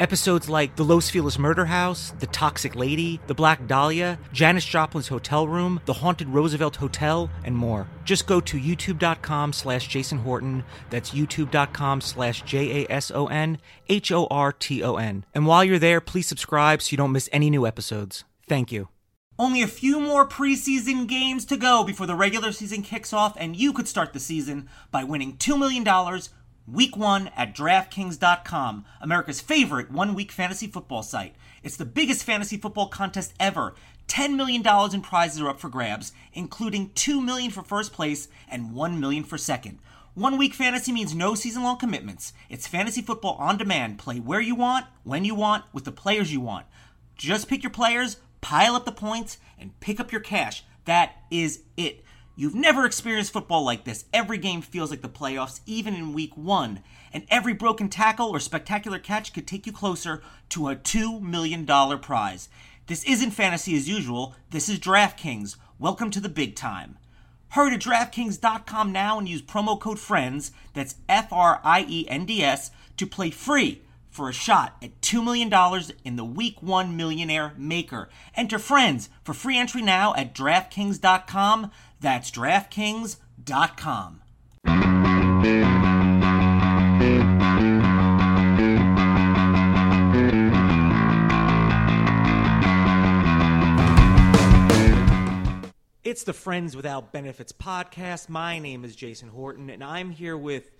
Episodes like The Los Feliz Murder House, The Toxic Lady, The Black Dahlia, Janis Joplin's Hotel Room, The Haunted Roosevelt Hotel, and more. Just go to youtube.com slash Jason Horton. That's youtube.com slash J A S O N H O R T O N. And while you're there, please subscribe so you don't miss any new episodes. Thank you. Only a few more preseason games to go before the regular season kicks off, and you could start the season by winning $2 million week one at DraftKings.com, America's favorite one week fantasy football site. It's the biggest fantasy football contest ever. $10 million in prizes are up for grabs, including 2 million for first place and 1 million for second. One week fantasy means no season long commitments. It's fantasy football on demand. Play where you want, when you want, with the players you want. Just pick your players, pile up the points, and pick up your cash. That is it. You've never experienced football like this. Every game feels like the playoffs, even in week one. And every broken tackle or spectacular catch could take you closer to a $2 million prize. This isn't fantasy as usual. This is DraftKings. Welcome to the big time. Hurry to DraftKings.com now and use promo code FRIENDS, that's F R I E N D S, to play free for a shot at $2 million in the Week 1 Millionaire Maker. Enter FRIENDS for free entry now at DraftKings.com. That's DraftKings.com. It's the Friends Without Benefits podcast. My name is Jason Horton, and I'm here with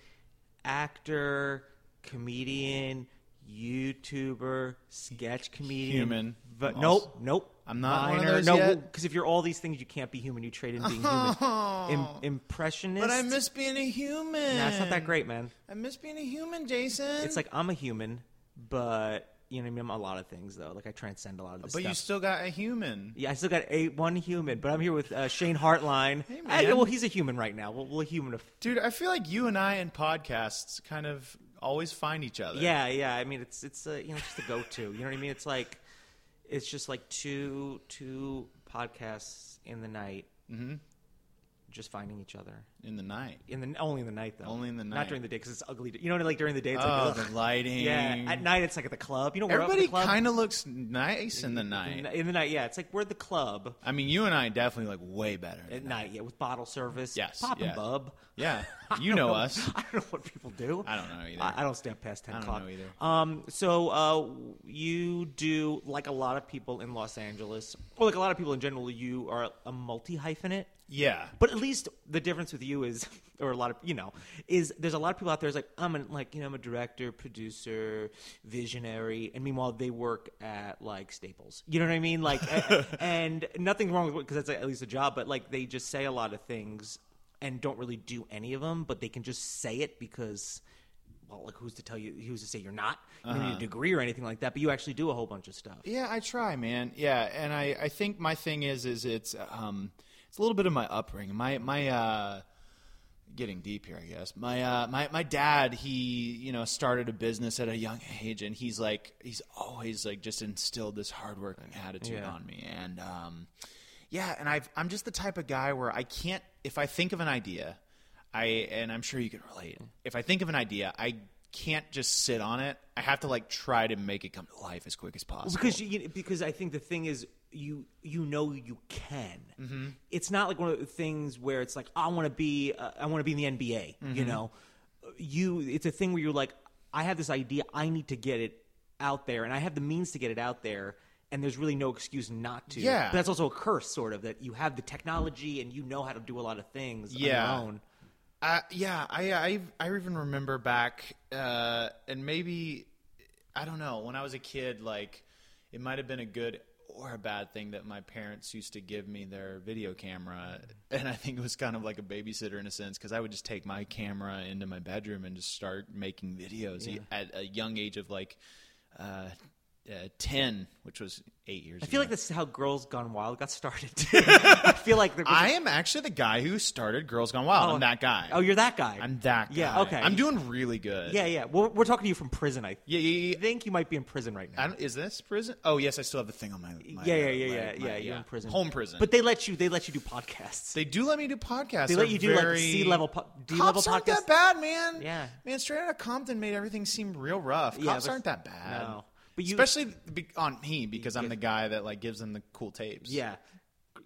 actor, comedian, YouTuber, sketch comedian. Human. But nope, nope. I'm not one of those no, yet? because if you're all these things, you can't be human. You trade in being human. Im- impressionist. But I miss being a human. Nah, it's not that great, man. I miss being a human, Jason. It's like I'm a human, but you know, what I mean, I'm a lot of things though. Like I transcend a lot of this stuff. but stuff. you still got a human. Yeah, I still got a one human, but I'm here with uh, Shane Hartline. Hey, I- man. well, he's a human right now. We'll, we'll human. A, Dude, I feel like you and I in podcasts kind of always find each other. yeah, yeah. I mean, it's it's a, you know it's just a go-to. You know what I mean? It's like it's just like two two podcasts in the night, hmm just finding each other In the night. in the only in the night though. Only in the night. not during the day because it's ugly. You know, like during the day, it's Oh, like ugh. the lighting. yeah. At night, it's like at the club. You know, we're up at Everybody kind of looks nice in the night. in the night. Yeah, it's like we're at the club I mean, you and I definitely look way better. at night. Yeah, with bottle service. Yes, pop and bub. Yeah, you don't know us. I don't know what people do. I don't know either. I, I don't stay up past ten I don't o'clock. know either. Um, so uh, you do like a lot of people in Los Angeles, or like a lot of people in general. You are a multi hyphenate. Yeah. But at least the difference with you is, or a lot of you know, is there's a lot of people out there. Is like I'm a, like you know I'm a director, producer, visionary, and meanwhile they work at like Staples. You know what I mean? Like, a- and nothing wrong with because that's at least a job. But like they just say a lot of things and don't really do any of them, but they can just say it because. Well, like who's to tell you? Who's to say you're not? You don't need a degree or anything like that, but you actually do a whole bunch of stuff. Yeah, I try, man. Yeah, and I, I think my thing is is it's um it's a little bit of my upbringing. My my uh getting deep here, I guess. My uh my my dad, he, you know, started a business at a young age and he's like he's always like just instilled this hardworking attitude Yeah. on me. And um yeah, and I've I'm just the type of guy where I can't if I think of an idea, I and I'm sure you can relate. If I think of an idea, I can't just sit on it. I have to like try to make it come to life as quick as possible. because you, because I think the thing is you you know you can. Mm-hmm. It's not like one of the things where it's like I want to be uh, I want to be in the NBA. Mm-hmm. You know, you it's a thing where you're like I have this idea. I need to get it out there, and I have the means to get it out there. And there's really no excuse not to. Yeah. but that's also a curse, sort of, that you have the technology and you know how to do a lot of things Yeah. on your own. Uh, yeah, I, I I even remember back, uh, and maybe I don't know when I was a kid. Like, it might have been a good or a bad thing that my parents used to give me their video camera, and I think it was kind of like a babysitter in a sense because I would just take my camera into my bedroom and just start making videos at a young age of like uh, uh, ten, which was eight years. I feel like this is how Girls Gone Wild got started. I feel like I am actually the guy who started Girls Gone Wild. Oh. I'm that guy. Oh, you're that guy. I'm that guy. Yeah, okay. I'm doing really good. Yeah, yeah. We're, we're talking to you from prison. I Yeah, yeah, yeah. think you might be in prison right now. Is this prison? Oh, yes, I still have the thing on my. my yeah, yeah, yeah, my- yeah, my- yeah. You're in prison. Home prison. But they let you. They let you do podcasts. They do let me do podcasts. They let you do, like. C level po- D level Cops aren't podcasts? that bad, man. Yeah. man. Straight out of Compton made everything seem real rough. Yeah, Cops but- aren't that bad. No. But you- especially be- on me because I'm the guy that like gives them the cool tapes. Yeah.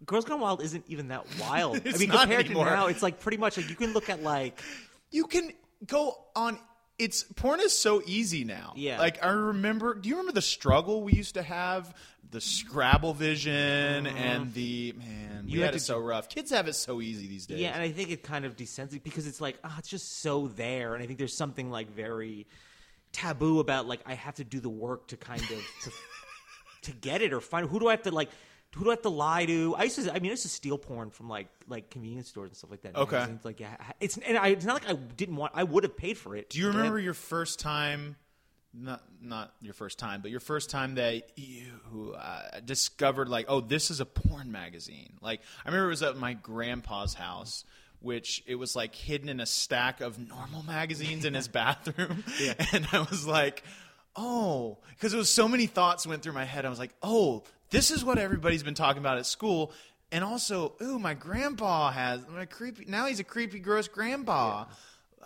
Girls Gone Wild isn't even that wild. I It's mean, not compared anymore. to now, it's like pretty much like you can look at like you can go on. It's porn is so easy now. Yeah. like I remember. Do you remember the struggle we used to have? The Scrabble vision and the man. You we had had to it so rough. Kids have it so easy these days. yeah, and I think it kind of desensitizes because it's like ah, it's just so there, and I think there's something like very taboo about like I have to do the work to kind of to, to get it or find who do I have to like. Who do I have to lie to? I used to. I mean, I used to steal porn from like like convenience stores and stuff like that. Okay. magazines. Like, yeah, it's and I, it's not like I didn't want. I would have paid for it. Do you remember your first time? Not not your first time, but your first time that you uh, discovered like, oh, this is a porn magazine. Like I remember it was at my grandpa's house, which it was like hidden in a stack of normal magazines in his bathroom, and I was like, oh, because it was so many thoughts went through my head. I was like, oh, this is what everybody's been talking about at school. And also, ooh, my grandpa has my creepy. Now he's a creepy, gross grandpa.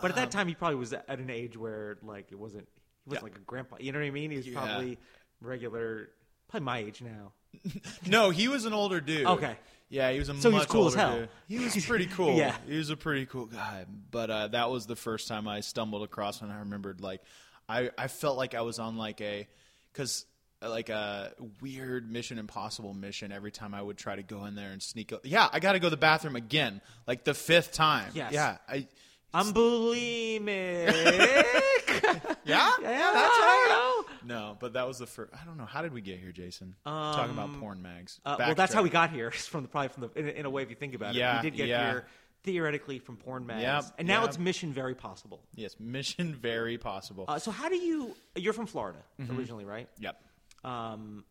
But at that um, time, he probably was at an age where like it wasn't. He was Yeah. like a grandpa. You know what I mean? He was Yeah. probably regular, probably my age now. No, he was an older dude. Okay. Yeah, he was a So he much was cool as hell. dude. He was pretty cool. Yeah. he was a pretty cool guy. But uh, that was the first time I stumbled across one. I remembered like I I felt like I was on like a because like a weird Mission Impossible mission every time I would try to go in there and sneak. Up. Yeah, I got to go to the bathroom again, like the fifth time. Yes. Yeah. I. I'm bulimic. Yeah, yeah, that's I right. know. No, but that was the first. I don't know. How did we get here, Jason? Talking about porn mags. Uh, well, that's how we got here. from the probably from the in, a- in a way if you think about it, Yeah. We did get yeah. here theoretically from porn mags, Yep, and now yep. it's Mission Very Possible. Yes, mission very possible. Uh, so how do you? You're from Florida Mm-hmm. originally, right? yep. Um,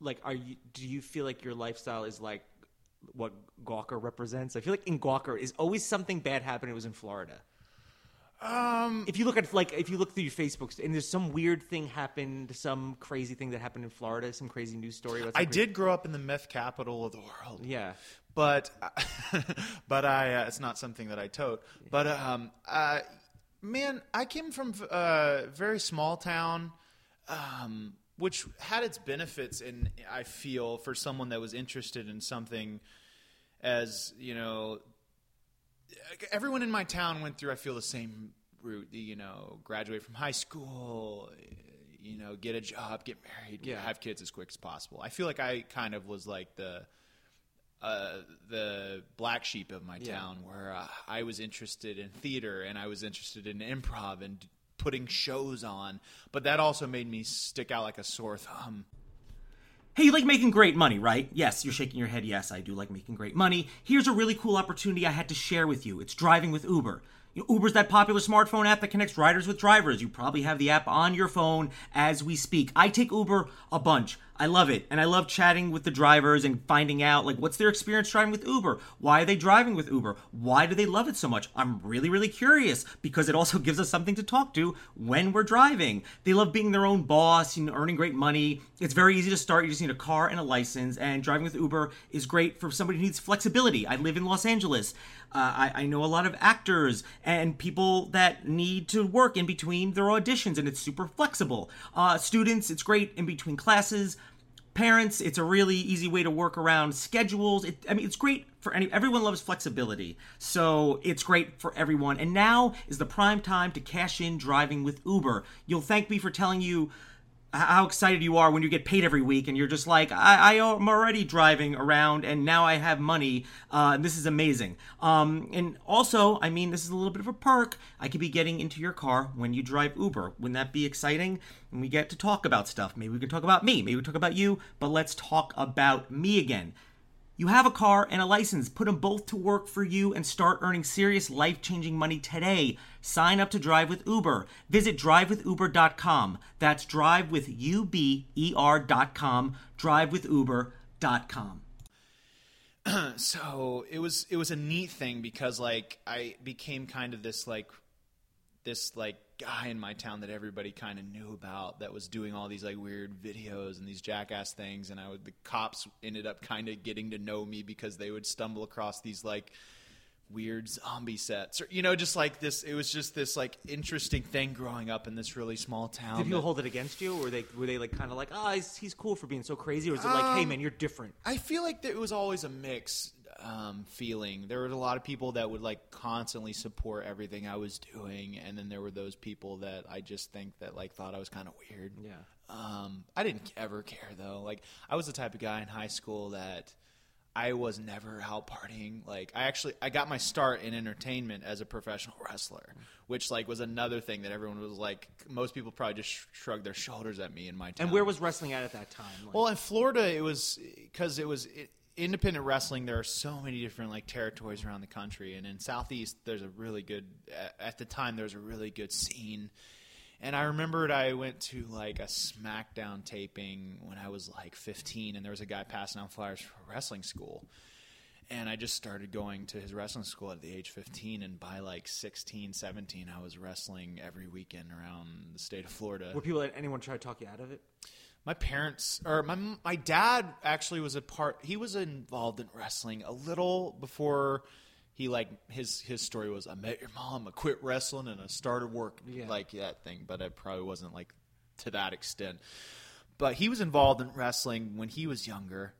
like, are you? Do you feel like your lifestyle is like what Gawker represents? I feel like in Gawker is always something bad happening. It was in Florida. Um, If you look at like if you look through your Facebook and there's some weird thing happened, some crazy thing that happened in Florida, some crazy news story. I did grow up in the meth capital of the world. Yeah. but but I uh, it's not something that I tote. But um, uh, man, I came from a very small town, um, which had its benefits, and I feel for someone that was interested in something as you know everyone in my town went through i feel the same route you know graduate from high school you know get a job get married Yeah. have kids as quick as possible i feel like i kind of was like the uh, the black sheep of my Yeah. town where uh, i was interested in theater and i was interested in improv and putting shows on but that also made me stick out like a sore thumb Hey, you like making great money, right? Yes, you're shaking your head. Yes, I do like making great money. Here's a really cool opportunity I had to share with you. It's driving with Uber. You know, Uber's that popular smartphone app that connects riders with drivers. You probably have the app on your phone as we speak. I take Uber a bunch. I love it. And I love chatting with the drivers and finding out like what's their experience driving with Uber? Why are they driving with Uber? Why do they love it so much? I'm really really curious because it also gives us something to talk to when we're driving. They love being their own boss, know, earning great money. It's very easy to start. You just need a car and a license and driving with Uber is great for somebody who needs flexibility. I live in Los Angeles. Uh, I, I know a lot of actors and people that need to work in between their auditions, and it's super flexible. Uh, students, it's great in between classes parents it's a really easy way to work around schedules. It, i mean it's great for any everyone loves flexibility so it's great for everyone. And now is the prime time to cash in driving with uber. You'll thank me for telling you how excited you are when you get paid every week and you're just like i, I am already driving around and now i have money uh, and this is amazing. Um, and also i mean this is a little bit of a perk. I could be getting into your car when you drive uber. Wouldn't that be exciting? And we get to talk about stuff. Maybe we can talk about me. Maybe we talk about you but let's talk about me again You have a car and a license. Put them both to work for you and start earning serious life changing money today. Sign up to Drive with Uber. Visit drivewithuber.com. That's drive with U-B-E-R.com. Drivewithuber.com. so it was it was a neat thing because like I became kind of this like this like guy in my town that everybody kind of knew about that was doing all these like weird videos and these jackass things and I would the cops ended up kind of getting to know me because they would stumble across these like weird zombie sets or you know just like this it was just this like interesting thing growing up in this really small town Did people that- hold it against you, or were they were they like kind of like, oh, he's, he's cool for being so crazy, or is it like, hey um, man, you're different? I feel like there it was always a mix um, feeling. There were a lot of people that would like constantly support everything I was doing, and then there were those people that I just think that like thought I was kind of weird. Yeah. Um, I didn't ever care though. Like I was the type of guy in high school that I was never out partying. Like I actually I got my start in entertainment as a professional wrestler, which like was another thing that everyone was like. Most people probably just sh- shrugged their shoulders at me in my town. And where was wrestling at at that time? Like, Well, in Florida, it was because it was it, independent wrestling. There are so many different like territories around the country, and in Southeast, there's a really good. At, the time, there was a really good scene. And I remembered I went to like a SmackDown taping when I was like 15, and there was a guy passing out flyers for wrestling school. And I just started going to his wrestling school at the age 15, and by like 16, 17, I was wrestling every weekend around the state of Florida. were people anyone try to talk you out of it? My parents, or my my dad, actually was a part. He was involved in wrestling a little before he like his his story was. I met your mom. I quit wrestling and I started work Yeah. like that thing. But it probably wasn't like to that extent. But he was involved in wrestling when he was younger,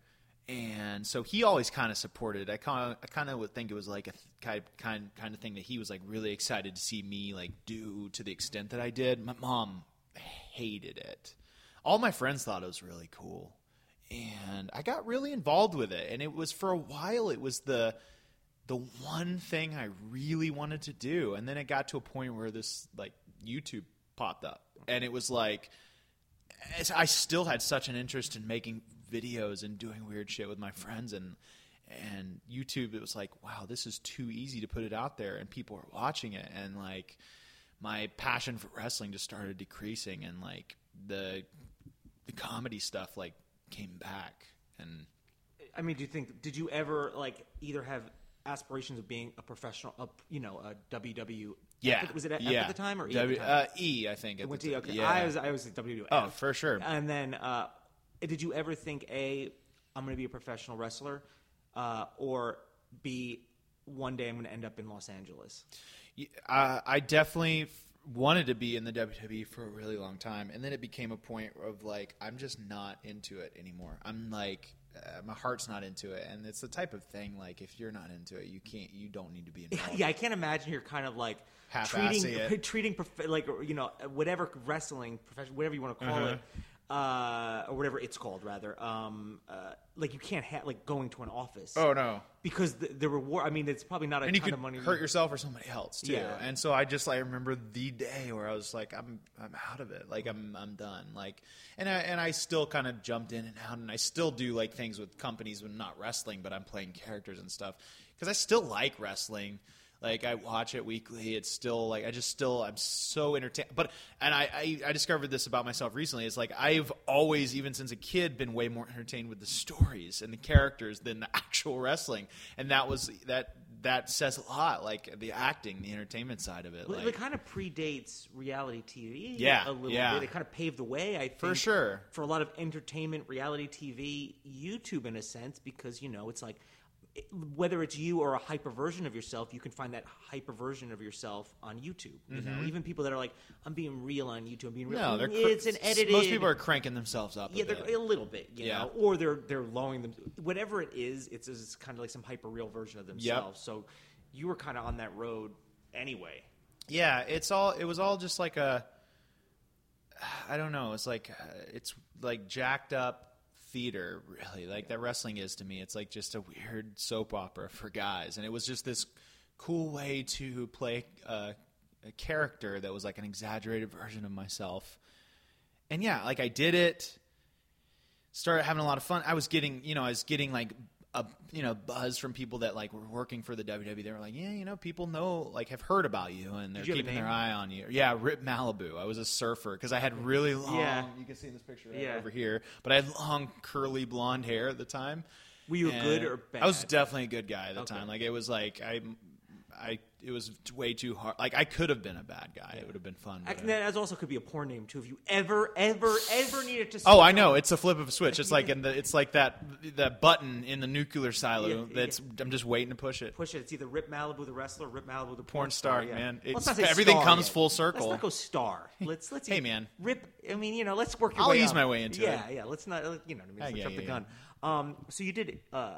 and so he always kind of supported. I kind of I kind of would think it was like a kind kind kind of thing that he was like really excited to see me like do to the extent that I did. My mom hated it. All my friends thought it was really cool, and I got really involved with it. And it was for a while. It was the the one thing I really wanted to do. And then it got to a point where this like YouTube popped up, and it was like I still had such an interest in making videos and doing weird shit with my friends and and YouTube it was like wow this is too easy to put it out there and people are watching it and like my passion for wrestling just started decreasing and like the the comedy stuff like came back and I mean, do you think did you ever like either have aspirations of being a professional, a, you know, a WW? yeah was it at, yeah. at the time or E W, time? Uh, E I think at It went the to okay. yeah. I was I was at WWF. oh for sure And then, uh, did you ever think a I'm going to be a professional wrestler, uh, or b one day I'm going to end up in Los Angeles? I definitely wanted to be in the WWE for a really long time, and then it became a point of like I'm just not into it anymore. I'm like uh, my heart's not into it, and it's the type of thing like if you're not into it, you can't, you don't need to be involved. Yeah, I can't imagine you're kind of like Half-assing treating it. treating prof- like you know whatever wrestling profession whatever you want to call Uh-huh. it. Uh, or whatever it's called, rather. Um, uh, like you can't ha- like going to an office. Oh no. because the, the reward. I mean, it's probably not a And you ton could of money. hurt yourself or somebody else too. Yeah. And so I just I remember the day where I was like, I'm I'm out of it. Like I'm I'm done. Like and I and I still kind of jumped in and out and I still do like things with companies when not wrestling, but I'm playing characters and stuff because I still like wrestling. Like I watch it weekly. It's still like I just still I'm so entertained. But and I, I I discovered this about myself recently. It's like I've always, even since a kid, been way more entertained with the stories and the characters than the actual wrestling. And that was that that says a lot. Like the acting, the entertainment side of it. Well, Like, it kind of predates reality TV. Yeah, a little yeah. bit. It kind of paved the way, I think, For sure. for a lot of entertainment, reality TV, YouTube, in a sense, because you know it's like whether it's you or a hyper version of yourself, you can find that hyper version of yourself on YouTube. You know, even people that are like, "I'm being real on YouTube. I'm being real." Mm-hmm. no, they're cr- it's an edited. Most people are cranking themselves up. Yeah, a they're a little bit, you Yeah. know, or they're they're lowering them. Whatever it is, it's, it's kind of like some hyper real version of themselves. So you were kind of on that road anyway. Yeah, it's all. It was all just like a. I don't know. It's like it's like jacked up theater, really. Like that wrestling is to me. It's like just a weird soap opera for guys, and it was just this cool way to play a, a character that was like an exaggerated version of myself. And yeah, like I did it. Started having a lot of fun. I was getting, you know, I was getting like a you know buzz from people that like were working for the WWE. They were like, yeah, you know, people know like have heard about you and they're you keeping their eye on you. Yeah, Rip Malibu. I was a surfer because I had really long. Yeah. You can see in this picture right Yeah. over here, but I had long curly blonde hair at the time. Were you a good or bad? I was definitely a good guy at the Okay. time. Like it was like I, I it was way too hard. Like I could have been a bad guy. It would have been fun. I, that also could be a porn name too. If you ever, ever, ever needed to. Oh, I know. on- It's a flip of a switch. It's like in the. It's like that. That button in the nuclear silo. Yeah, that's. I'm just waiting to push it. push it. It's either Rip Malibu the wrestler, Rip Malibu the porn, Porn star, yeah. man. Let's It's- not say everything star comes yet. full circle. Let's not go star. Let's let's Hey, man. Rip. I mean, you know, let's work. Your way. I'll way ease up. my way into yeah, it. Yeah, yeah. Let's not. You know what I mean? Let's yeah, jump yeah, the yeah. gun. Um, so you did uh,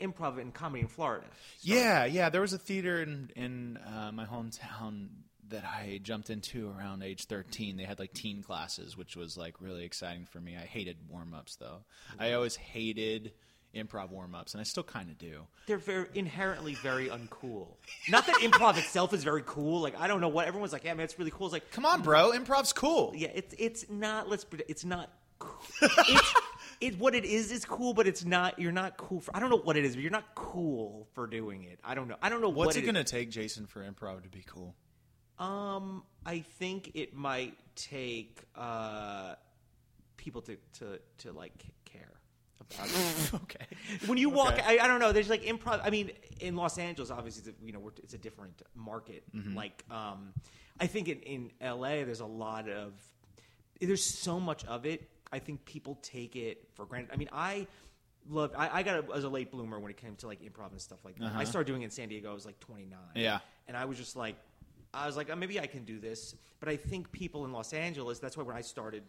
improv and comedy in Florida. Yeah, yeah. There was a theater in in uh, my hometown that I jumped into around age 13. They had like teen classes, which was like really exciting for me. I hated warm ups though. I always hated improv warm ups, and I still kind of do. They're very inherently very uncool. Not that improv itself is very cool. Like I don't know what everyone's like. Yeah, man, it's really cool. It's like Come on, bro. Improv's cool. Yeah, it's it's not. Let's. It's not. Cool. it's it. What it is is cool, but it's not. You're not cool for. I don't know what it is, but you're not cool for doing it. I don't know. I don't know What's what it is. gonna take, Jason, for improv to be cool? Um, I think it might take uh, people to to to like care about it. okay. when you walk, Okay. I, I don't know. There's like improv. I mean, in Los Angeles, obviously, it's a, you know, we're, it's a different market. Mm-hmm. Like, um, I think in, in LA, there's a lot of, there's so much of it. I think people take it for granted. I mean, I loved. I, I got a, as a late bloomer when it came to like improv and stuff like that. I started doing it in San Diego. I was like 29. Uh-huh. Yeah. and I was just like, I was like, oh, maybe I can do this. But I think people in Los Angeles. That's why when I started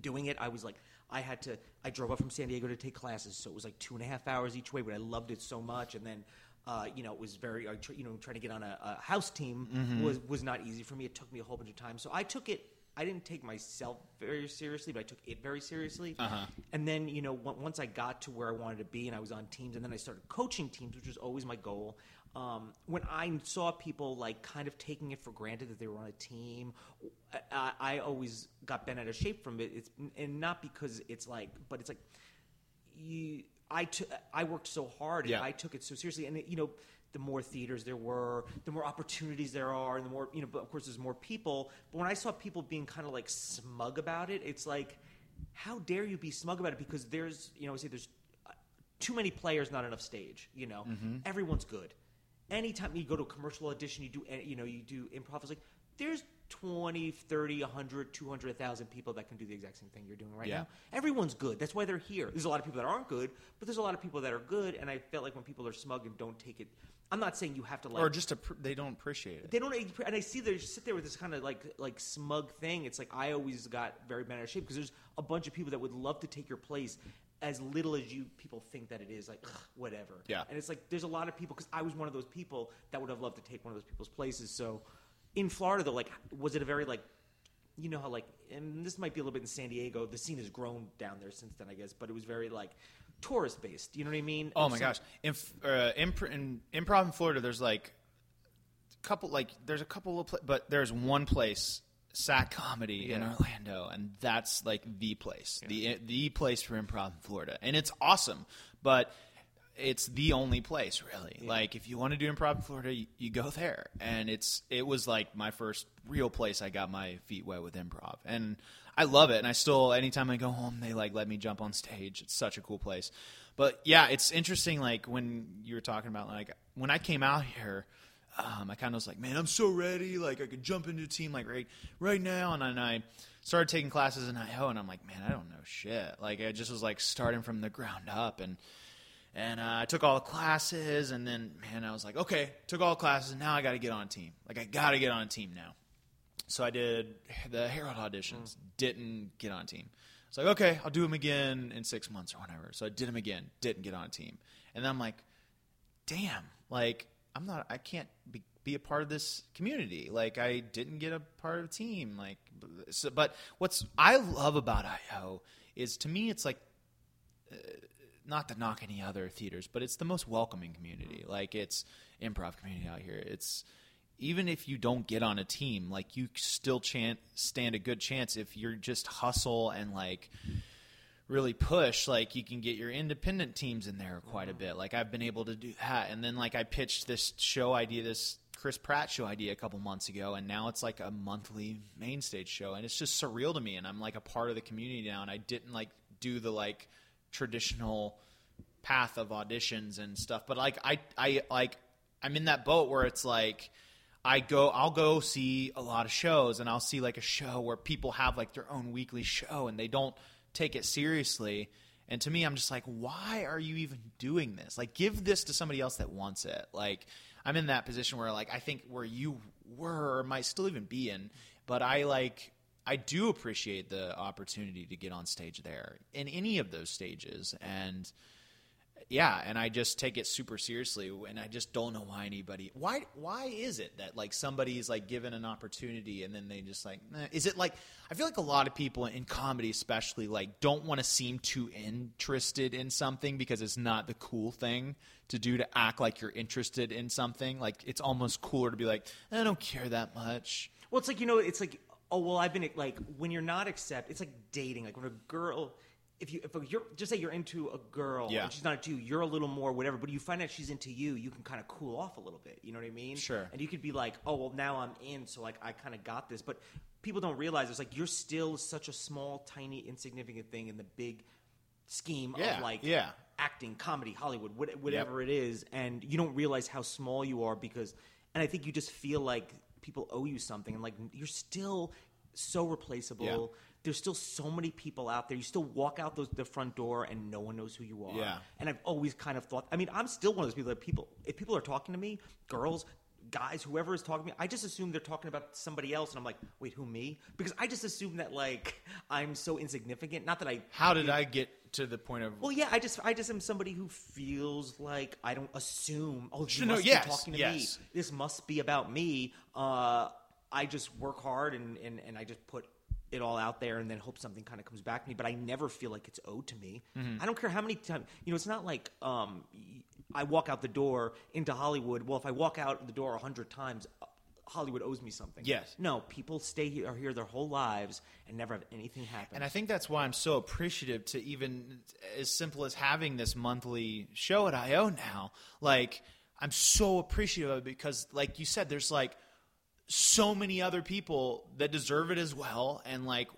doing it, I was like, I had to. I drove up from San Diego to take classes, so it was like two and a half hours each way. But I loved it so much, and then. Uh, you know, it was very, I tr- you know, trying to get on a, a house team Mm-hmm. was was not easy for me. It took me a whole bunch of time. So I took it. I didn't take myself very seriously, but I took it very seriously. Uh-huh. And then, you know, on- once I got to where I wanted to be, and I was on teams, and then I started coaching teams, which was always my goal. Um, when I saw people like kind of taking it for granted that they were on a team, I, I, always got bent out of shape from it. It's and not because it's like, but it's like you. I took. I worked so hard, and Yeah. I took it so seriously. And you know, the more theaters there were, the more opportunities there are, and the more you know. But of course, there's more people. But when I saw people being kind of like smug about it, it's like, how dare you be smug about it? Because there's, you know, I say there's uh, too many players, not enough stage. You know, everyone's good. Anytime you go to a commercial audition, you do, you know, you do improv. It's like there's 20, 30, 100, 200,000 people that can do the exact same thing you're doing right Yeah. now. Everyone's good. That's why they're here. There's a lot of people that aren't good, but there's a lot of people that are good. And I felt like when people are smug and don't take it, I'm not saying you have to like Or just appr they don't appreciate it. they don't and I see they just sit there with this kind of like like smug thing. It's like I always got very bad out of shape because there's a bunch of people that would love to take your place as little as you people think that it is like ugh, whatever. Yeah. And it's like there's a lot of people because I was one of those people that would have loved to take one of those people's places. So in Florida though, like was it a very like you know how like and this might be a little bit in San Diego. The scene has grown down there since then, I guess, but it was very like tourist based. You know what I mean? Oh And my so- gosh! In, uh, impr- in improv in Florida, there's like a couple, like there's a couple of, pla- but there's one place, SAK Comedy in Orlando, and that's like the place, the the place for improv in Florida, and it's awesome. But it's the only place really. Like if you want to do improv in Florida, you, you go there, and it's it was like my first real place I got my feet wet with improv, and I love it. And I still, anytime I go home, they like let me jump on stage. It's such a cool place. But yeah, it's interesting. Like when you were talking about like when I came out here. Um, I kind of was like, man, I'm so ready. Like I could jump into a team like right right now. And then I started taking classes in IO, and I'm like, man, I don't know shit. Like I just was like starting from the ground up, and and uh, I took all the classes, and then man, I was like, okay, took all the classes, and now I got to get on a team. Like I got to get on a team now. So I did the Herald auditions, didn't get on team. It's like, okay, I'll do them again in six months or whatever. So I did them again, didn't get on team, and then I'm like, damn, like I'm not, I can't be, be a part of this community. Like I didn't get a part of a team. Like, so, but what's I love about IO is to me, it's like uh, not to knock any other theaters, but it's the most welcoming community. Like it's improv community out here. It's even if you don't get on a team, like you still chan stand a good chance. If you're just hustle and like really push like you can get your independent teams in there quite a mm-hmm. bit. Like i've been able to do that. And then like i pitched this show idea this chris pratt show idea a couple months ago and now it's like a monthly main stage show and it's just surreal to me and i'm like a part of the community now and i didn't like do the like traditional path of auditions and stuff. But like i i like i'm in that boat where it's like I go I'll go see a lot of shows and I'll see like a show where people have like their own weekly show and they don't take it seriously. And to me I'm just like why are you even doing this? Like give this to somebody else that wants it. Like I'm in that position where like I think where you were or might still even be in, but I like I do appreciate the opportunity to get on stage there in any of those stages and yeah, and I just take it super seriously, and I just don't know why anybody. Why? Why is it that like somebody's like given an opportunity and then they just like? Eh. Is it like I feel like a lot of people in comedy, especially, like don't want to seem too interested in something because it's not the cool thing to do to act like you're interested in something. Like it's almost cooler to be like, I don't care that much. Well, it's like you know, it's like oh well, I've been like when you're not accept. It's like dating. Like when a girl if you if you're just say you're into a girl Yeah. and she's not into you, you're a little more whatever. But you find out she's into you, you can kind of cool off a little bit. You know what I mean? Sure. And you could be like, oh well, now I'm in, so like I kind of got this. But people don't realize it's like you're still such a small, tiny, insignificant thing in the big scheme Yeah, of like yeah. acting, comedy, Hollywood, what- whatever it is, and you don't realize how small you are because. And I think you just feel like people owe you something, and like you're still so replaceable. Yeah. There's still so many people out there. You still walk out those, the front door and no one knows who you are. Yeah. And I've always kind of thought. I mean, I'm still one of those people that people. If people are talking to me, girls, guys, whoever is talking to me, I just assume they're talking about somebody else, and I'm like, wait, who me? Because I just assume that like I'm so insignificant. Not that I. How did I get to the point of? Well, yeah, I just I just am somebody who feels like I don't assume. Oh, you no, must yes, be talking to yes. me. This must be about me. Uh, I just work hard and, and, and I just put it all out there and then hope something kind of comes back to me. But I never feel like it's owed to me. Mm-hmm. I don't care how many times. You know, it's not like um, I walk out the door into Hollywood. Well, if I walk out the door a hundred times. uh, Hollywood owes me something. Yes. No, people stay here, are here their whole lives and never have anything happen. And I think that's why I'm so appreciative to even as simple as having this monthly show at IO now. Like, I'm so appreciative of it because, like you said, there's like so many other people that deserve it as well. And like,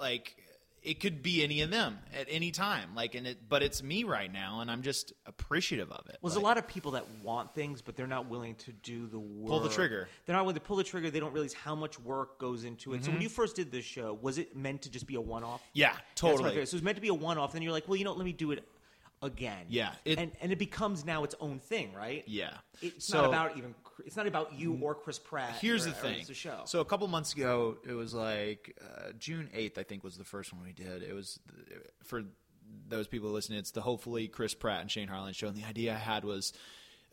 like, it could be any of them at any time. Like, and it, but it's me right now, and I'm just appreciative of it. Well, there's Like, a lot of people that want things, but they're not willing to do the work. Pull the trigger. They're not willing to pull the trigger. They don't realize how much work goes into it. So Mm-hmm. when you first did this show, was it meant to just be a one-off? Yeah, That's what I totally. figured. So it was meant to be a one-off. Then you're like, well, you know, what, let me do it again. Yeah, it- and and it becomes now its own thing, right? Yeah. It's So- not about even. It's not about you or Chris Pratt. Here's or- the thing. it's a show. So a couple months ago, it was like uh, June eighth, I think, was the first one we did. It was for those people listening. It's the hopefully Chris Pratt and Shane Hartline show. And the idea I had was.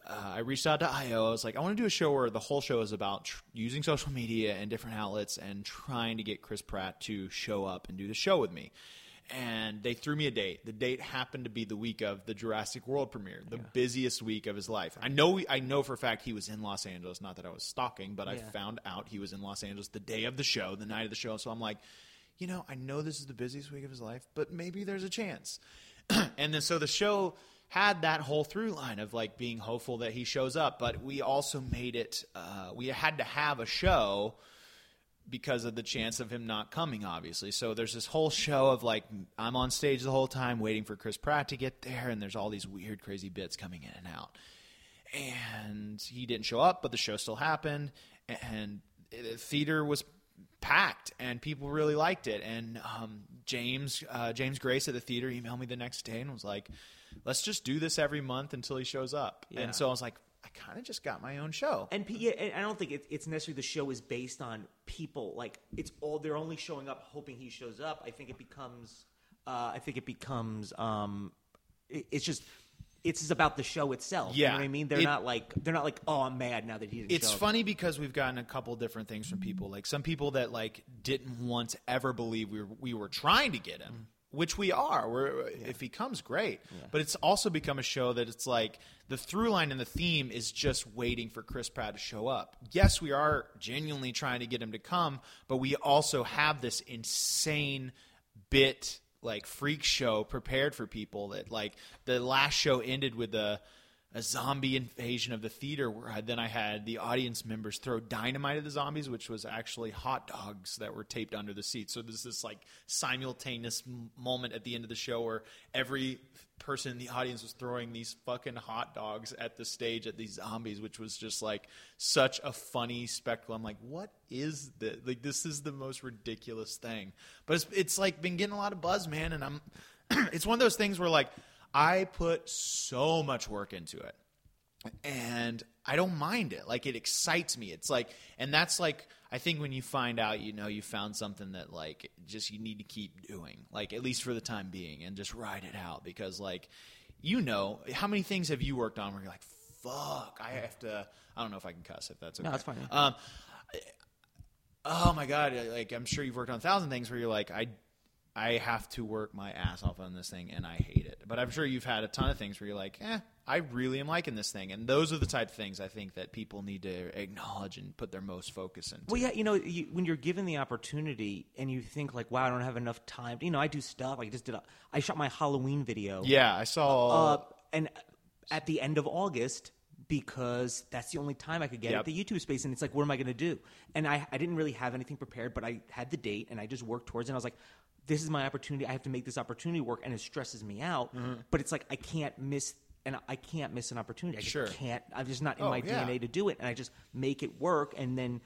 Uh, I reached out to IO. I was like, I want to do a show where the whole show is about tr- using social media and different outlets and trying to get Chris Pratt to show up and do the show with me. And they threw me a date. The date happened to be the week of the Jurassic World premiere, the busiest week of his life. I know, I know for a fact he was in Los Angeles. Not that I was stalking, but I found out he was in Los Angeles the day of the show, the night of the show. So I'm like, you know, I know this is the busiest week of his life, but maybe there's a chance. and then so the show had that whole through line of like being hopeful that he shows up, but we also made it. Uh, we had to have a show because of the chance of him not coming, obviously. So there's this whole show of like I'm on stage the whole time waiting for Chris Pratt to get there, and there's all these weird, crazy bits coming in and out. And he didn't show up, but the show still happened, and the theater was packed, and people really liked it. And um, James uh, James Grace at the theater emailed me the next day and was like, "Let's just do this every month until he shows up." Yeah. And so I was like, "I kind of just got my own show." And P- yeah, and I don't think it, it's necessarily the show is based on people. Like it's all they're only showing up hoping he shows up. I think it becomes. Uh, I think it becomes. Um, it, it's just. It's just about the show itself. you Yeah. know what I mean. They're It- not like they're not like oh I'm mad now that he didn't. it's funny because we've gotten a couple different things from people. Like some people that like didn't once ever believe we were, we were trying to get him, which we are. We're, If he comes, great. But it's also become a show that it's like the through line and the theme is just waiting for Chris Pratt to show up. Yes, we are genuinely trying to get him to come, but we also have this insane bit like freak show prepared for people that like the last show ended with a a zombie invasion of the theater where I, then I had the audience members throw dynamite at the zombies, which was actually hot dogs that were taped under the seats. So there's this like simultaneous moment at the end of the show where every person in the audience was throwing these fucking hot dogs at the stage at these zombies, which was just like such a funny spectacle. I'm like, what is this? Like, this is the most ridiculous thing. But it's, it's like been getting a lot of buzz, man. And I'm, it's one of those things where like, I put so much work into it and I don't mind it. Like it excites me. It's like, and that's like, I think when you find out, you know, you found something that like just you need to keep doing, like at least for the time being, and just ride it out because like, you know, how many things have you worked on where you're like, fuck, I have to. I don't know if I can cuss if that's okay. No, that's fine. Um, oh my god, like I'm sure you've worked on a thousand things where you're like, I I have to work my ass off on this thing and I hate it. But I'm sure you've had a ton of things where you're like, eh, I really am liking this thing. And those are the type of things I think that people need to acknowledge and put their most focus into. Well, yeah, you know, you, when you're given the opportunity and you think like, wow, I don't have enough time. You know, I do stuff. I just did. A, I shot my Halloween video. yeah, I saw. Uh, and at the end of August, because that's the only time I could get Yep. at the YouTube space, and it's like, what am I going to do? And I, I didn't really have anything prepared, but I had the date, and I just worked towards it. And I was like, this is my opportunity. I have to make this opportunity work, and it stresses me out. Mm-hmm. But it's like I can't miss. And I can't miss an opportunity. I just Sure. can't. I'm just not in Oh, my yeah. DNA to do it, and I just make it work. And then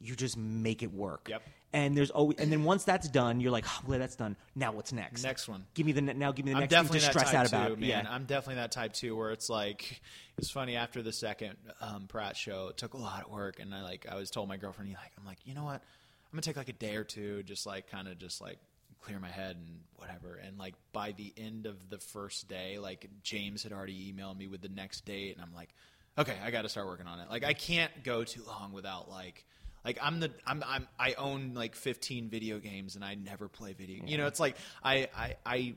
you just make it work. Yep. And there's always, and then once that's done, you're like, oh, well, that's done. Now what's next? Next one. Give me the now. Give me the I'm next thing definitely to stress out about. too, man. Yeah. I'm definitely that type too, where it's like it's funny after the second um, Pratt show, it took a lot of work, and I like I was told my girlfriend, you like I'm like, you know what, I'm gonna take like a day or two, just like kind of just like clear my head and whatever. And like by the end of the first day, like James had already emailed me with the next date, and I'm like, okay, I got to start working on it. Like I can't go too long without like. Like I'm the I'm I'm I own like 15 video games and I never play video. You know, it's like I I I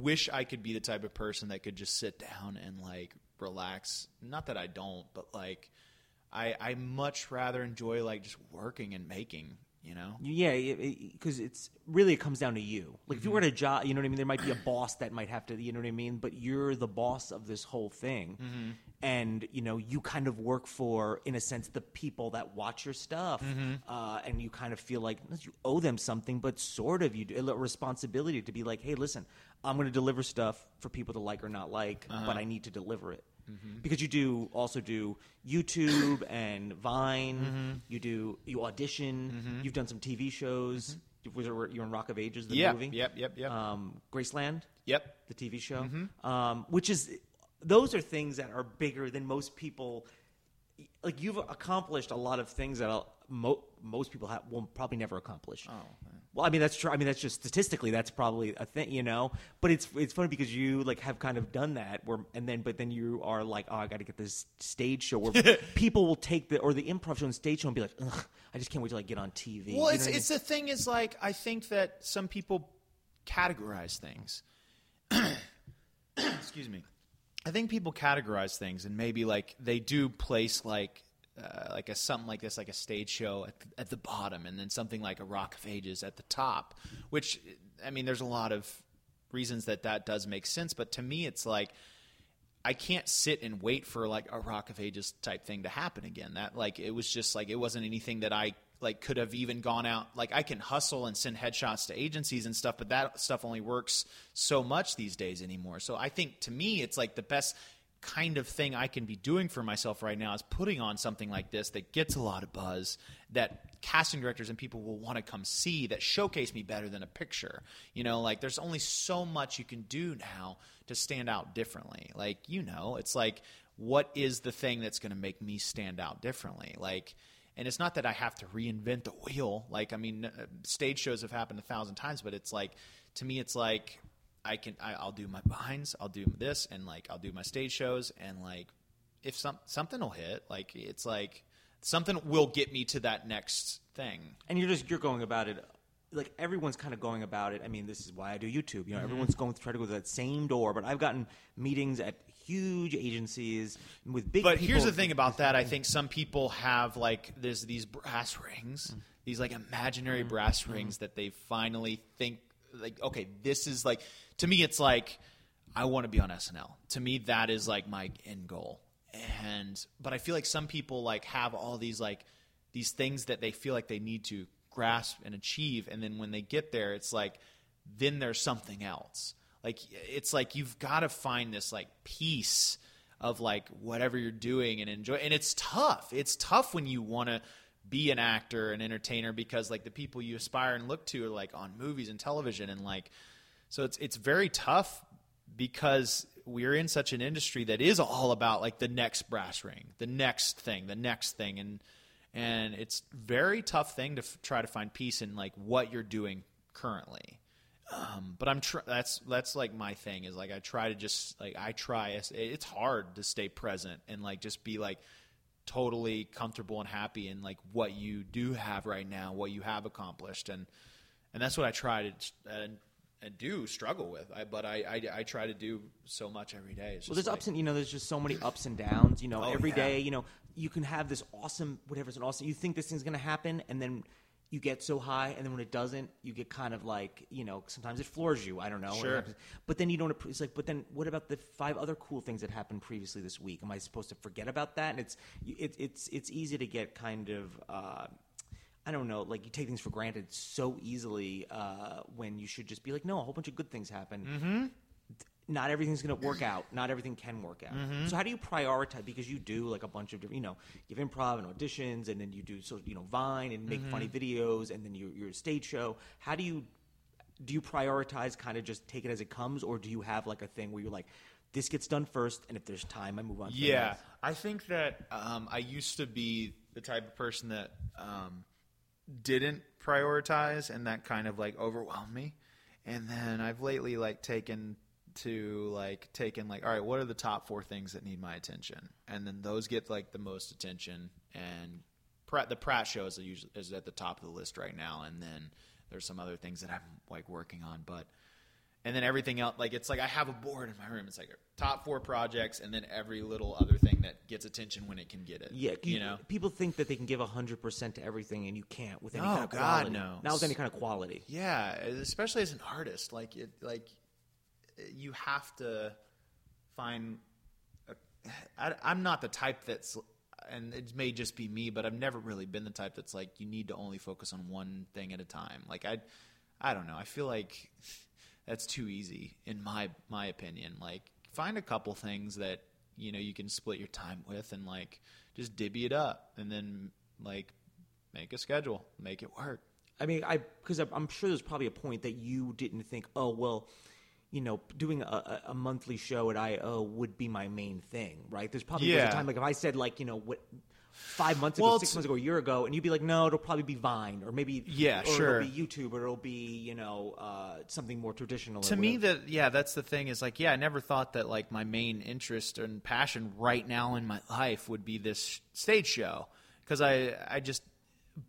wish I could be the type of person that could just sit down and like relax. Not that I don't, but like I I much rather enjoy like just working and making. You know. Yeah, because it's really it comes down to you. Like if you were Mm-hmm. at a job, you know what I mean. There might be a boss that might have to, you know what I mean. But you're the boss of this whole thing, Mm-hmm. and you know you kind of work for, in a sense, the people that watch your stuff, Mm-hmm. uh, and you kind of feel like you owe them something, but sort of you do a responsibility to be like, hey, listen, I'm going to deliver stuff for people to like or not like, Uh-huh. but I need to deliver it. Mm-hmm. Because you do also do YouTube and Vine, Mm-hmm. you do you audition, you've done some TV shows. Was you're in Rock of Ages, the Mm-hmm. Yeah, movie? yep, yep, yep. Um, Graceland, Yep. the TV show, Mm-hmm. um, which is those are things that are bigger than most people. Like you've accomplished a lot of things that mo- most people have, will probably never accomplish. Oh, Well, I mean that's true. I mean that's just statistically that's probably a thing, you know. But it's it's funny because you like have kind of done that, where and then but then you are like, oh, I got to get this stage show where people will take the or the improv show and stage show and be like, Ugh, I just can't wait till I get on TV. You know Well, it's I mean? it's the thing is like I think that some people categorize things. Excuse me. I think people categorize things, and maybe like they do place like uh, like a something like this, like a stage show at the, at the bottom, and then something like a Rock of Ages at the top. Which I mean, there's a lot of reasons that that does make sense, but to me, it's like I can't sit and wait for like a Rock of Ages type thing to happen again. That like it was just like it wasn't anything that I like could have even gone out like I can hustle and send headshots to agencies and stuff, but that stuff only works so much these days anymore. So I think to me it's like the best kind of thing I can be doing for myself right now is putting on something like this that gets a lot of buzz that casting directors and people will want to come see that showcase me better than a picture. You know, like there's only so much you can do now to stand out differently. Like, you know, it's like what is the thing that's going to make me stand out differently? Like and it's not that I have to reinvent the wheel. Like, I mean, uh, stage shows have happened a thousand times, but it's like, to me, it's like I can, I, I'll do my behinds, I'll do this, and like I'll do my stage shows, and like if some something will hit, like it's like something will get me to that next thing. and you're just you're going about it like everyone's kind of going about it. I mean, this is why I do YouTube. You know, mm-hmm. everyone's going to try to go to that same door. But I've gotten meetings at huge agencies with big. But here's the thing about that. I think some people have like there's these brass rings, mm. these like imaginary mm-hmm. brass mm-hmm. rings that they finally think like okay, this is like to me it's like I want to be on SNL. To me that is like my end goal. And but I feel like some people like have all these like these things that they feel like they need to grasp and achieve and then when they get there it's like then there's something else. Like it's like you've got to find this like peace of like whatever you're doing and enjoy and it's tough. It's tough when you want to be an actor, an entertainer because like the people you aspire and look to are like on movies and television and like so it's it's very tough because we're in such an industry that is all about like the next brass ring, the next thing, the next thing and and it's very tough thing to f- try to find peace in like what you're doing currently. Um, but I'm tr- that's that's like my thing is like I try to just like I try it's hard to stay present and like just be like totally comfortable and happy in like what you do have right now, what you have accomplished, and and that's what I try to and, and do struggle with. I, but I, I, I try to do so much every day. well, there's like, ups and you know there's just so many ups and downs. You know, oh, every yeah. day, you know you can have this awesome whatever's an awesome. You think this thing's gonna happen, and then you get so high, and then when it doesn't, you get kind of like you know sometimes it floors you. I don't know. Sure. But then you don't. It's like, but then what about the five other cool things that happened previously this week? Am I supposed to forget about that? And it's it, it's it's easy to get kind of. Uh, I don't know, like you take things for granted so easily uh, when you should just be like, no, a whole bunch of good things happen. Mm-hmm. Not everything's going to work out. Not everything can work out. Mm-hmm. So how do you prioritize? Because you do like a bunch of different, you know, you have improv and auditions, and then you do so, you know, Vine and make Mm-hmm. funny videos, and then your your stage show. How do you do you prioritize? Kind of just take it as it comes, or do you have like a thing where you're like, this gets done first, and if there's time, I move on. To Yeah? I think that um, I used to be the type of person that um, didn't prioritize, and that kind of like overwhelmed me. And then I've lately like taken to like taken like, all right, what are the top four things that need my attention? And then those get like the most attention. And Pratt, the Pratt show is usually is at the top of the list right now. And then there's some other things that I'm like working on, but and then everything else like it's like i have a board in my room it's like top four projects and then every little other thing that gets attention when it can get it Yeah, you, know people think that they can give hundred percent to everything, and you can't with any No, kind of God, quality. no. Not with any kind of quality. yeah especially as an artist like it like you have to find i'm not the type that's and it may just be me but i've never really been the type that's like you need to only focus on one thing at a time. Like i i don't know. I feel like that's too easy in my my opinion. Like find a couple things that you know you can split your time with and like just divvy it up and then like make a schedule make it work. I mean, I because I'm sure there's probably a point that you didn't think, oh well, you know, doing a, a- monthly show at IO would be my main thing, right? There's probably Yeah. a time like if I said like you know what. Five months Well, ago, six months ago, a year ago, and you'd be like, "No, it'll probably be Vine, or maybe Yeah, or sure. it'll be YouTube, or it'll be you know uh, something more traditional." to me that yeah that's the thing is like yeah i never thought that like my main interest and passion right now in my life would be this stage show because i i just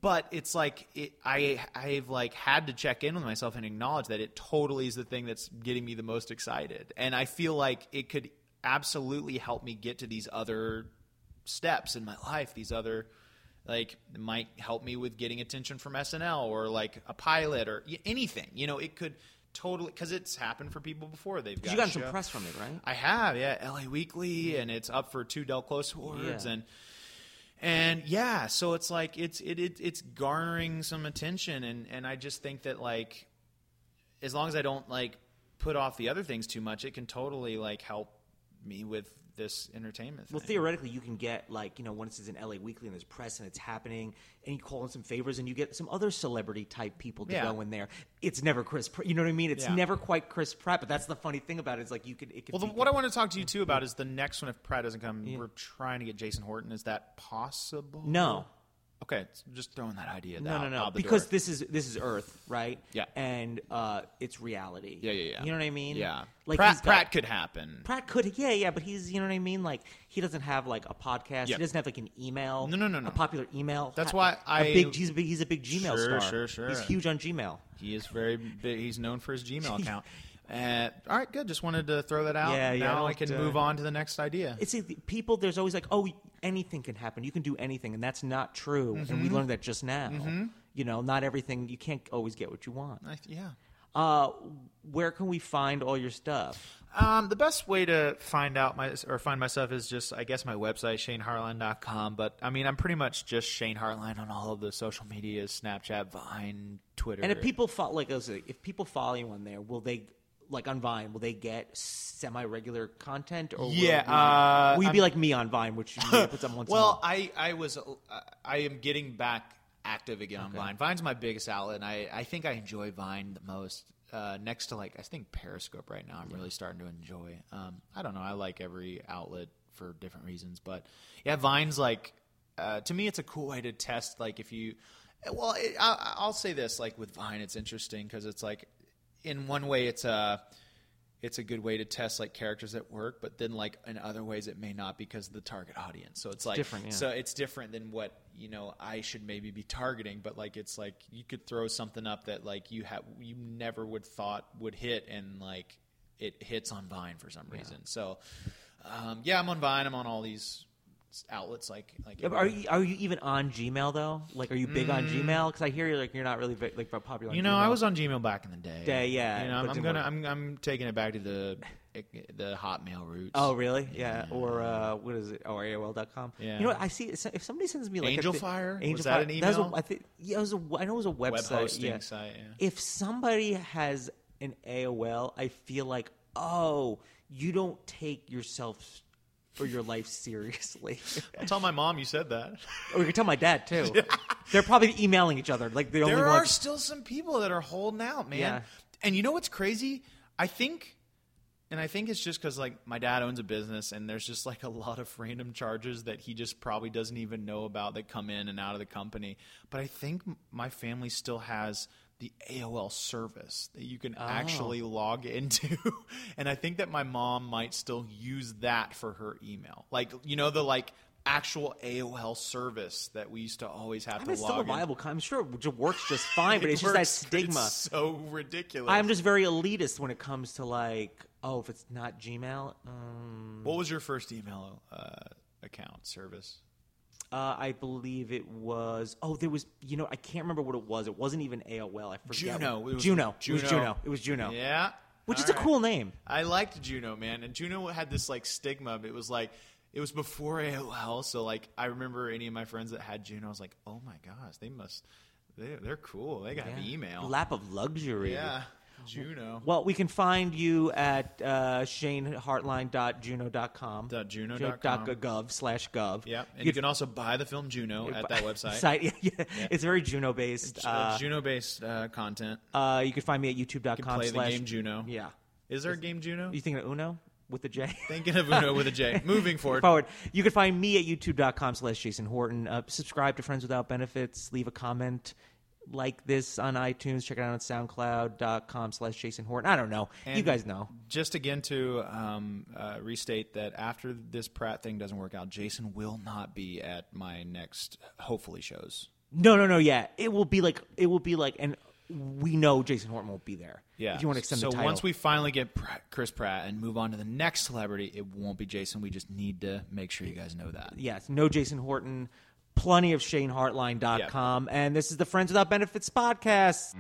but it's like it, i i've like had to check in with myself and acknowledge that it totally is the thing that's getting me the most excited and i feel like it could absolutely help me get to these other steps in my life these other like might help me with getting attention from SNL or like a pilot or anything. You know, it could totally because it's happened for people before. They've got you got some press from it, right? I have, yeah, LA Weekly, and it's up for two Del Close awards, Yeah. and and yeah, so it's like it's it, it it's garnering some attention, and and I just think that like as long as I don't like put off the other things too much, it can totally like help me with this entertainment. Well, theoretically, you can get like you know once it's in LA Weekly and there's press and it's happening, and you call in some favors and you get some other celebrity type people to Yeah. go in there. It's never Chris. Pratt, you know what I mean? It's Yeah. never quite Chris Pratt, but that's the funny thing about it. Is like you could. It could Well, the, what I want to talk to you too about is the next one. If Pratt doesn't come, we're trying to get Jason Horton. Is that possible? no, Okay, just throwing that idea. no, out, no, no, because door. this is this is Earth, right? Yeah. and uh, it's reality. yeah, yeah, yeah. You know what I mean? Yeah, like Pratt, got- Pratt could happen. Pratt could, yeah, yeah, but he's, you know what I mean. Like he doesn't have like a podcast. Yeah. He doesn't have like an email. No, no, no, no. A popular email. That's Ha- why a I- big. He's a big. He's a big Gmail Sure, star. sure, sure. He's huge on Gmail. He is very big. He's known for his Gmail account. Uh, all right, good. Just wanted to throw that out. Yeah, yeah, Now I can uh, move on to the next idea. It's people. There's always like, oh, anything can happen. You can do anything, and that's not true. And Mm-hmm. we learned that just now. You know, not everything. You can't always get what you want. I, yeah. Uh, where can we find all your stuff? Um, the best way to find out my or find my stuff is just I guess my website shanehartline.com. But I mean I'm pretty much just Shane Hartline on all of the social medias: Snapchat, Vine, Twitter. And if people follow, like I was if people follow you on there, will they like on Vine? Will they get semi regular content? Or Yeah, will, uh, will you be like me on Vine, which puts up once well. I I was uh, I am getting back active again on Vine. Vine's my biggest outlet, and I I think I enjoy Vine the most. Uh, next to like I think Periscope right now, I'm really starting to enjoy. Um, I don't know. I like every outlet for different reasons, but yeah, Vine's like uh, to me, it's a cool way to test. Like if you, well, it, I, I'll say this: like with Vine, it's interesting because it's like in one way, it's a it's a good way to test like characters at work, but then like in other ways it may not because of the target audience. So it's like different, yeah. So it's different than what you know I should maybe be targeting, but like it's like you could throw something up that like you have you never would thought would hit, and like it hits on Vine for some reason. So um, yeah, I'm on Vine. I'm on all these outlets like like Yeah, Are you, are you even on Gmail though? Like, are you big on Gmail? Because I hear you're like you're not really vi- like popular. On Mm. You know, Gmail. I was on Gmail back in the day. Day, yeah, You know, I'm, I'm gonna. I'm, I'm taking it back to the, the Hotmail roots. Oh really? Yeah. Or uh, what is it? Oh, AOL.com. Yeah. You know what? I see if somebody sends me like Angel a Fire? Angel Was that Fire. an That's email? a, I think yeah, it was a, I know it was a website. web hosting yeah. site. Yeah. If somebody has an AOL, I feel like oh, you don't take yourself or your life seriously. I'll tell my mom you said that. or you can tell my dad too. They're probably emailing each other. Like the only there are ones. still some people that are holding out, man. Yeah. And you know what's crazy? I think, and I think it's just because like my dad owns a business, and there's just like a lot of random charges that he just probably doesn't even know about that come in and out of the company. But I think my family still has the AOL service that you can actually log into. and I think that my mom might still use that for her email. Like, you know, the like actual AOL service that we used to always have I to mean, it's log still a viable. I'm sure it works just fine, but It it's just that stigma. It's so ridiculous. I'm just very elitist when it comes to like, oh, if it's not Gmail, um, What was your first email uh, account service? Uh, I believe it was. Oh, there was. You know, I can't remember what it was. It wasn't even AOL. I forget. Juno. what- It was Juno. It was Juno. Juno. It was Juno. Yeah. Which All is a cool name. I liked Juno, man. And Juno had this like stigma. It was like it was before AOL, so like I remember any of my friends that had Juno. I was like, oh my gosh, they must. They, they're cool. They got Yeah. email. Lap of luxury. yeah, Juno. Well, we can find you at uh, shanehartline.juno.com. Dot Juno dot com. .gov slash gov. Yep. And you can also buy the film Juno at that website. Site, yeah, yeah. It's very Juno based. It's, uh, Juno-based uh, content. Uh, you can find me at youtube.com You can play the slash game Juno. Yeah. Is there a game Juno? You thinking of Uno with the J? Thinking of Uno with a J. Moving forward. Forward. You can find me at youtube.com slash Jason Horton. Uh, subscribe to Friends Without Benefits. Leave a comment like this on iTunes. Check it out on soundcloud.com slash Jason Horton. I don't know. you guys know. Just again to um, uh, restate that after this Pratt thing doesn't work out, Jason will not be at my next, hopefully, shows. No, no, no. Yeah, it will be like it will be like, and we know Jason Horton won't be there. Yeah. If you want to extend so the title. once we finally get Pratt, Chris Pratt and move on to the next celebrity, it won't be Jason. We just need to make sure you guys know that. yes, no Jason Horton. Plenty of ShaneHartline.com. And this is the Friends Without Benefits podcast.